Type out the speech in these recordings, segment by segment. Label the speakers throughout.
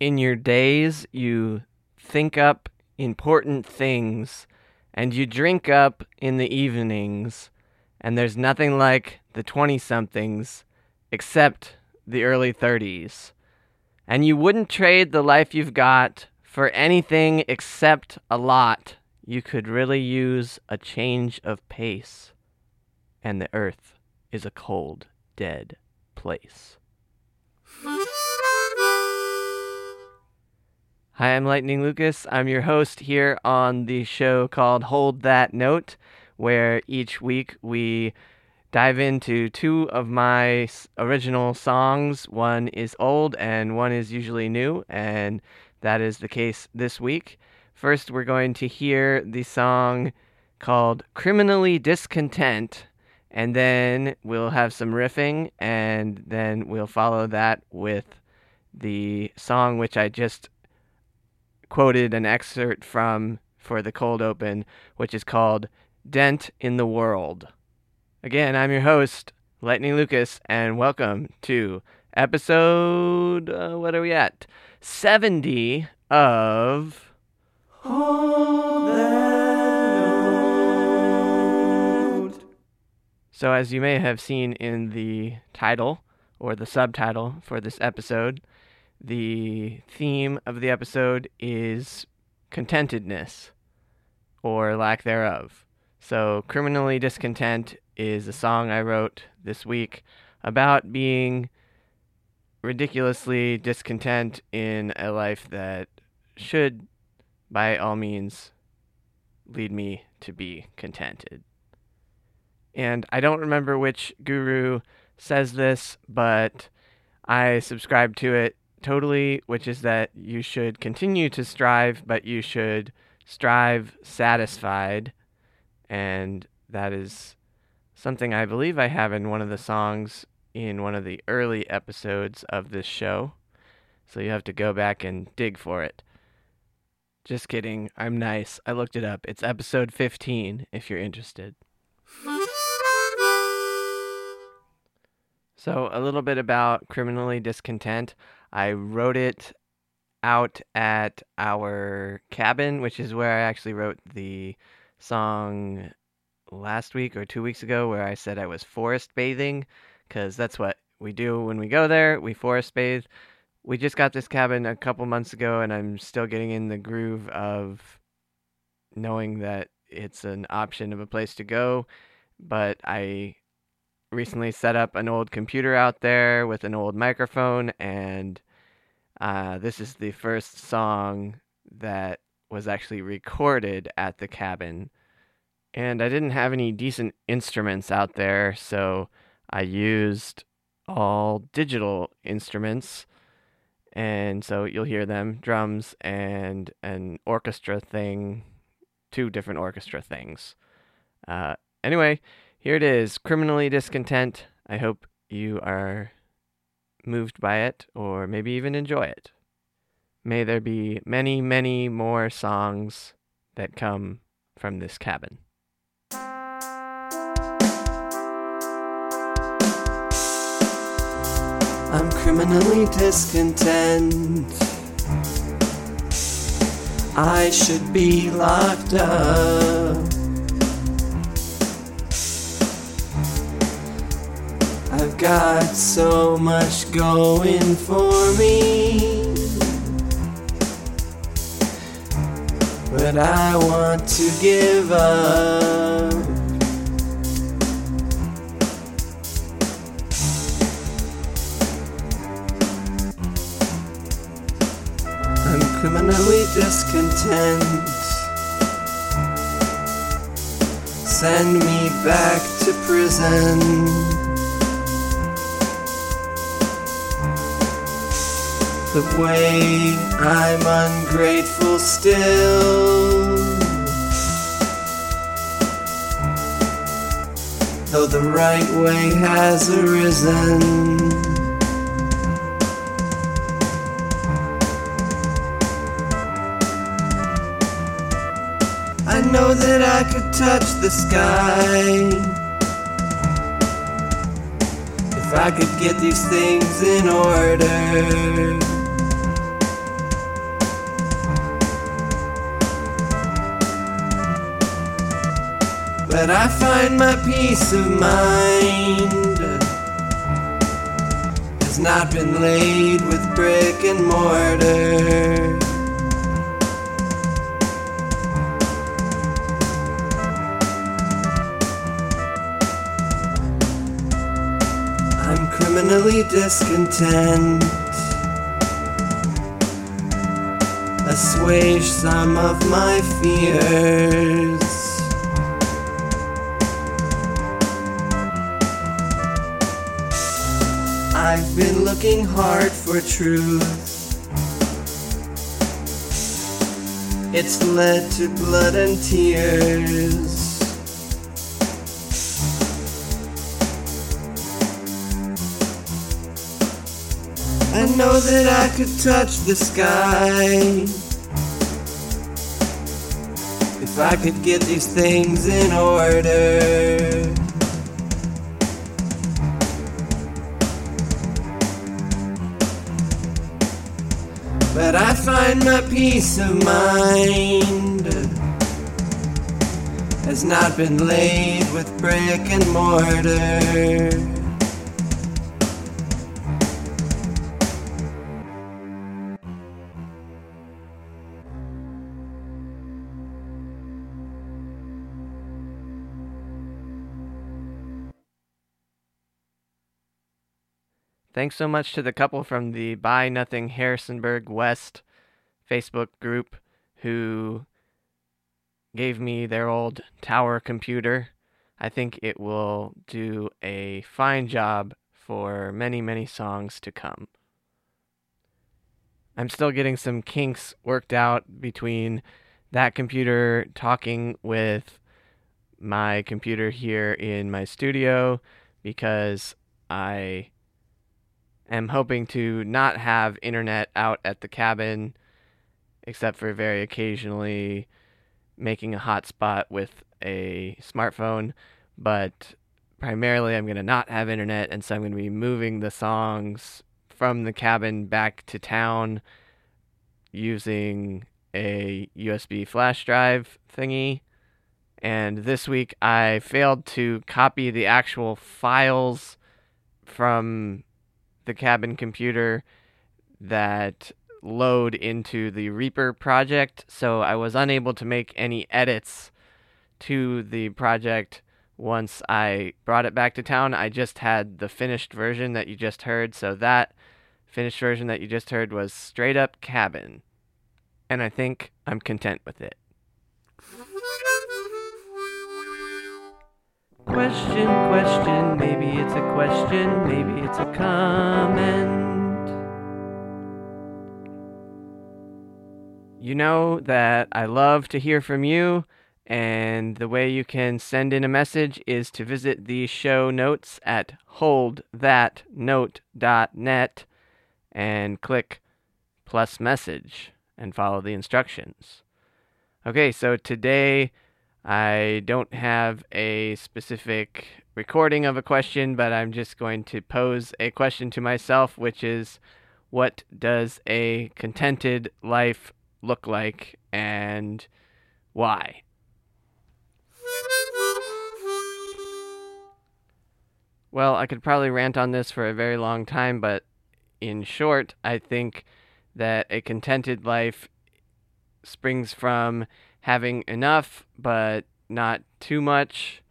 Speaker 1: in your days you think up important things and you drink up in the evenings, and there's nothing like the 20 somethings except the early 30s. And you wouldn't trade the life you've got for anything except a lot. You could really use a change of pace. And the earth is a cold, dead place. Hi, I'm Lightning Lucas. I'm your host here on the show called Hold That Note, where each week we dive into two of my original songs. One is old and one is usually new, and that is the case this week. First, we're going to hear the song called Criminally Discontent, and then we'll have some riffing, and then we'll follow that with the song which I just quoted an excerpt from for the cold open, which is called Dent in the World. Again, I'm your host, Lightning Lucas, and welcome to episode. Uh, what are we at? 70 of. So, as you may have seen in the title or the subtitle for this episode, the theme of the episode is contentedness or lack thereof. So, Criminally Discontent is a song I wrote this week about being ridiculously discontent in a life that should, by all means, lead me to be contented. And I don't remember which guru says this, but I subscribe to it totally, which is that you should continue to strive, but you should strive satisfied. And that is something I believe I have in one of the songs in one of the early episodes of this show. So you have to go back and dig for it. Just kidding. I'm nice. I looked it up. It's episode 15 if you're interested. So, a little bit about criminally discontent. I wrote it out at our cabin, which is where I actually wrote the song last week or two weeks ago, where I said I was forest bathing, because that's what we do when we go there. We forest bathe. We just got this cabin a couple months ago, and I'm still getting in the groove of knowing that it's an option of a place to go. But I recently set up an old computer out there with an old microphone, and uh, this is the first song that was actually recorded at the cabin. And I didn't have any decent instruments out there, so I used all digital instruments. And so you'll hear them drums and an orchestra thing, two different orchestra things. Uh, anyway, here it is Criminally Discontent. I hope you are moved by it or maybe even enjoy it. May there be many, many more songs that come from this cabin.
Speaker 2: I'm criminally discontent. I should be locked up. Got so much going for me. But I want to give up. I'm criminally discontent. Send me back to prison. The way I'm ungrateful still. Though the right way has arisen. I know that I could touch the sky. If I could get these things in order. But I find my peace of mind has not been laid with brick and mortar. I'm criminally discontent. Assuage some of my fears. I've been looking hard for truth. It's led to blood and tears. I know that I could touch the sky if I could get these things in order. But I find my peace of mind has not been laid with brick and mortar.
Speaker 1: Thanks so much to the couple from the Buy Nothing Harrisonburg West Facebook group who gave me their old tower computer. I think it will do a fine job for many, many songs to come. I'm still getting some kinks worked out between that computer talking with my computer here in my studio because I am hoping to not have internet out at the cabin except for very occasionally making a hotspot with a smartphone. But primarily I'm going to not have internet and so I'm going to be moving the songs from the cabin back to town using a USB flash drive thingy. And this week I failed to copy the actual files from the cabin computer that load into the Reaper project, so I was unable to make any edits to the project once I brought it back to town. I just had the finished version that you just heard, so that finished version that you just heard was straight up cabin. And I think I'm content with it. Question, question, maybe it's a question, maybe it's a comment. You know that I love to hear from you, and the way you can send in a message is to visit the show notes at holdthatnote.net and click plus message and follow the instructions. Okay, so today I don't have a specific recording of a question, but I'm just going to pose a question to myself, which is what does a contented life look like and why? Well, I could probably rant on this for a very long time, but in short, I think that a contented life springs from having enough but not too much.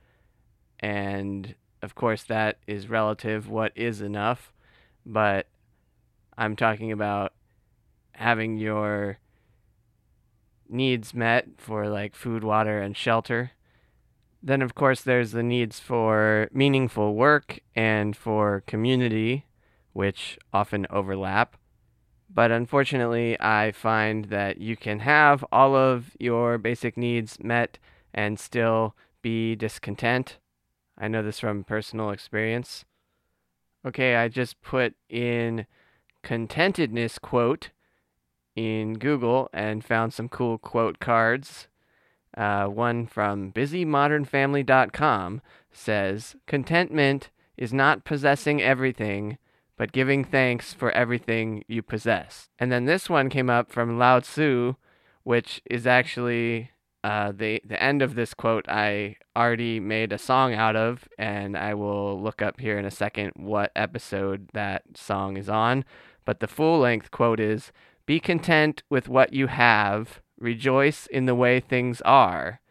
Speaker 1: And of course, that is relative. What is enough? But I'm talking about having your needs met for like food, water, and shelter. Then, of course, there's the needs for meaningful work and for community, which often overlap. But unfortunately, I find that you can have all of your basic needs met and still be discontent. I know this from personal experience. Okay, I just put in contentedness quote in Google and found some cool quote cards. Uh, one from busymodernfamily.com says Contentment is not possessing everything, but giving thanks for everything you possess. And then this one came up from Lao Tzu, which is actually uh, the the end of this quote I already made a song out of, and I will look up here in a second what episode that song is on. But the full length quote is Be content with what you have, rejoice in the way things are.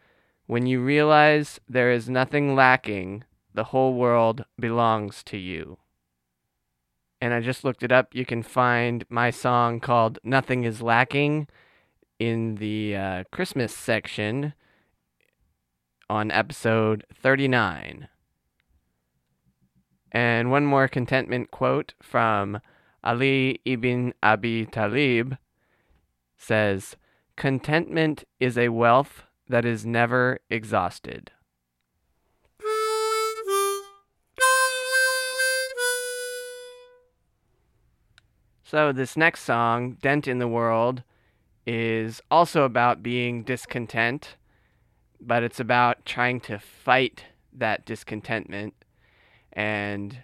Speaker 1: When you realize there is nothing lacking, the whole world belongs to you. And I just looked it up. You can find my song called Nothing is Lacking in the uh, Christmas section on episode 39. And one more contentment quote from Ali ibn Abi Talib says, Contentment is a wealth that is never exhausted. So, this next song, Dent in the World, is also about being discontent, but it's about trying to fight that discontentment. And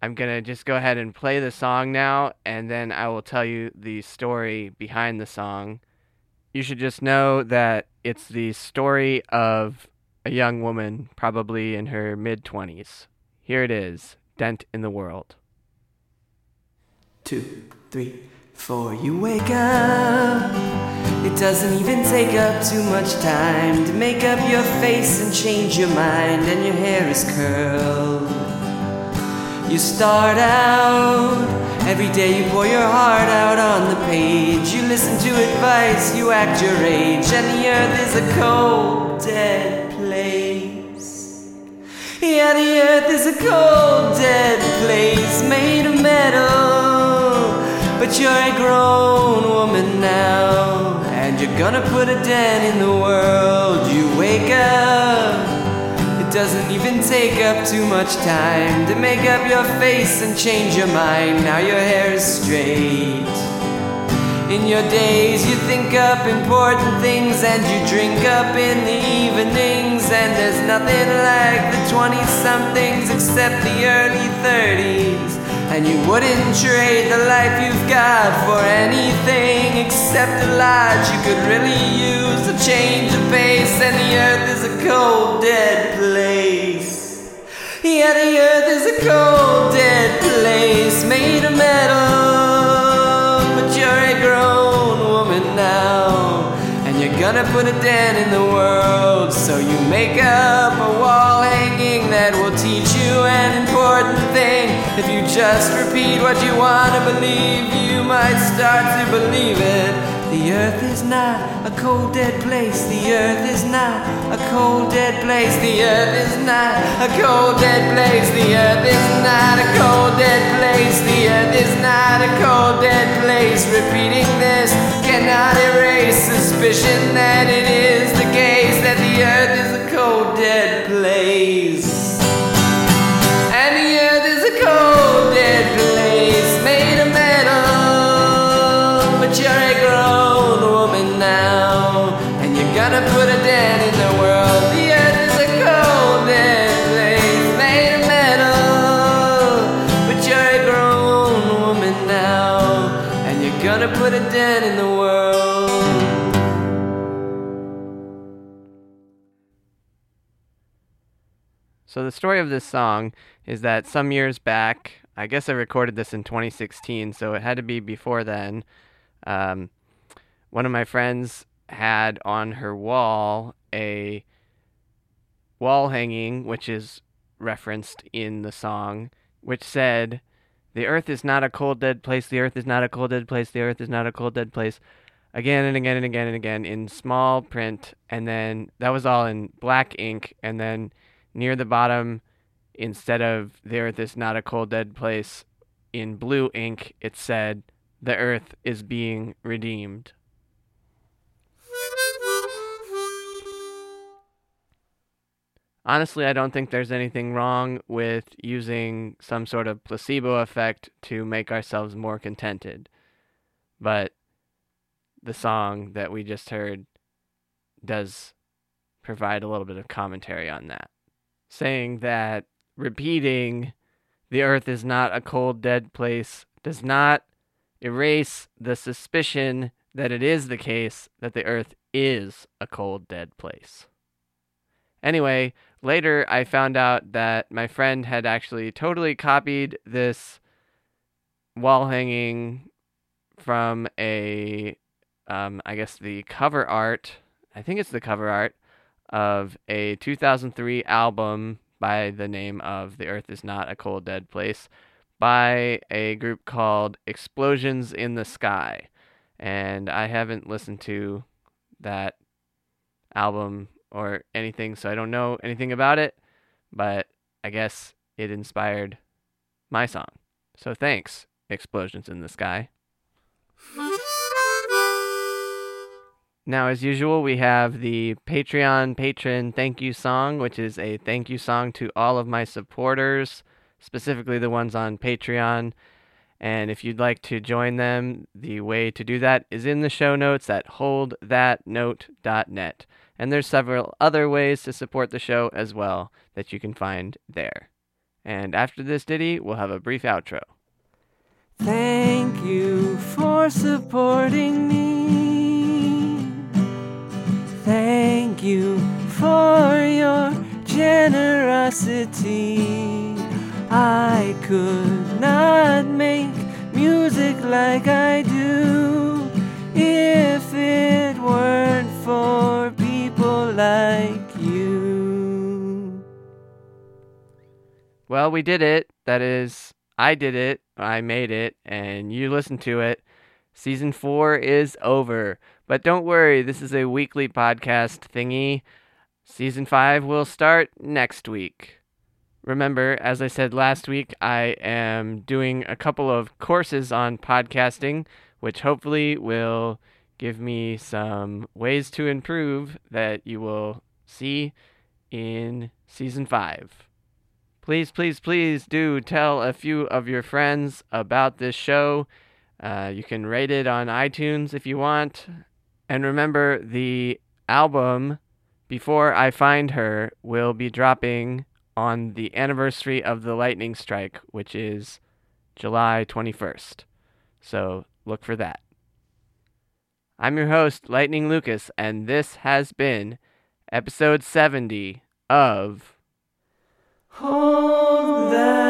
Speaker 1: I'm going to just go ahead and play the song now, and then I will tell you the story behind the song. You should just know that it's the story of a young woman, probably in her mid 20s. Here it is Dent in the World.
Speaker 2: Two, three, four. You wake up. It doesn't even take up too much time to make up your face and change your mind, and your hair is curled. You start out. Every day you pour your heart out on the page. You listen to advice, you act your age, and the earth is a cold, dead place. Yeah, the earth is a cold, dead place made of metal. But you're a grown woman now, and you're gonna put a dent in the world. You wake up. It doesn't even take up too much time to make up your face and change your mind. Now your hair is straight. In your days, you think up important things and you drink up in the evenings. And there's nothing like the 20 somethings except the early 30s. And you wouldn't trade the life you've got for anything except a lot you could really use a change of pace. And the earth is a cold, dead place. Yeah, the earth is a cold, dead place made of metal. Gonna put a dent in the world. So you make up a wall hanging that will teach you an important thing. If you just repeat what you want to believe, you might start to believe it. The earth is not a cold dead place. The earth is not a cold dead place. The earth is not a cold dead place. The earth is not a cold dead place. The earth is not a cold dead place. Repeating this cannot erase suspicion that it is the case that the earth is a cold dead place.
Speaker 1: So the story of this song is that some years back, I guess I recorded this in 2016, so it had to be before then. Um, one of my friends had on her wall a wall hanging, which is referenced in the song, which said, "The earth is not a cold dead place. The earth is not a cold dead place. The earth is not a cold dead place." Again and again and again and again in small print, and then that was all in black ink, and then near the bottom, instead of the earth is not a cold dead place, in blue ink, it said, the earth is being redeemed. Honestly, I don't think there's anything wrong with using some sort of placebo effect to make ourselves more contented. But the song that we just heard does provide a little bit of commentary on that saying that repeating the earth is not a cold, dead place does not erase the suspicion that it is the case that the earth is a cold, dead place. Anyway, later I found out that my friend had actually totally copied this wall hanging from a, um, I guess the cover art, I think it's the cover art of a 2003 album by the name of The Earth is Not a Cold Dead Place by a group called Explosions in the Sky. And I haven't listened to that album or anything, so I don't know anything about it, but I guess it inspired my song. So thanks, Explosions in the Sky. Now, as usual, we have the Patreon patron thank you song, which is a thank you song to all of my supporters, specifically the ones on Patreon. And if you'd like to join them, the way to do that is in the show notes at holdthatnote.net. And there's several other ways to support the show as well that you can find there. And after this ditty, we'll have a brief outro.
Speaker 2: Thank you for supporting me. Thank you for your generosity. I could not make music like I do if it weren't for people like you.
Speaker 1: Well, we did it. That is, I did it. I made it, and you listened to it. Season four is over. But don't worry, this is a weekly podcast thingy. Season 5 will start next week. Remember, as I said last week, I am doing a couple of courses on podcasting, which hopefully will give me some ways to improve that you will see in season 5. Please, please, please do tell a few of your friends about this show. Uh, you can rate it on iTunes if you want. And remember, the album Before I Find Her will be dropping on the anniversary of the lightning strike, which is July 21st. So look for that. I'm your host, Lightning Lucas, and this has been episode 70 of
Speaker 2: Hold that.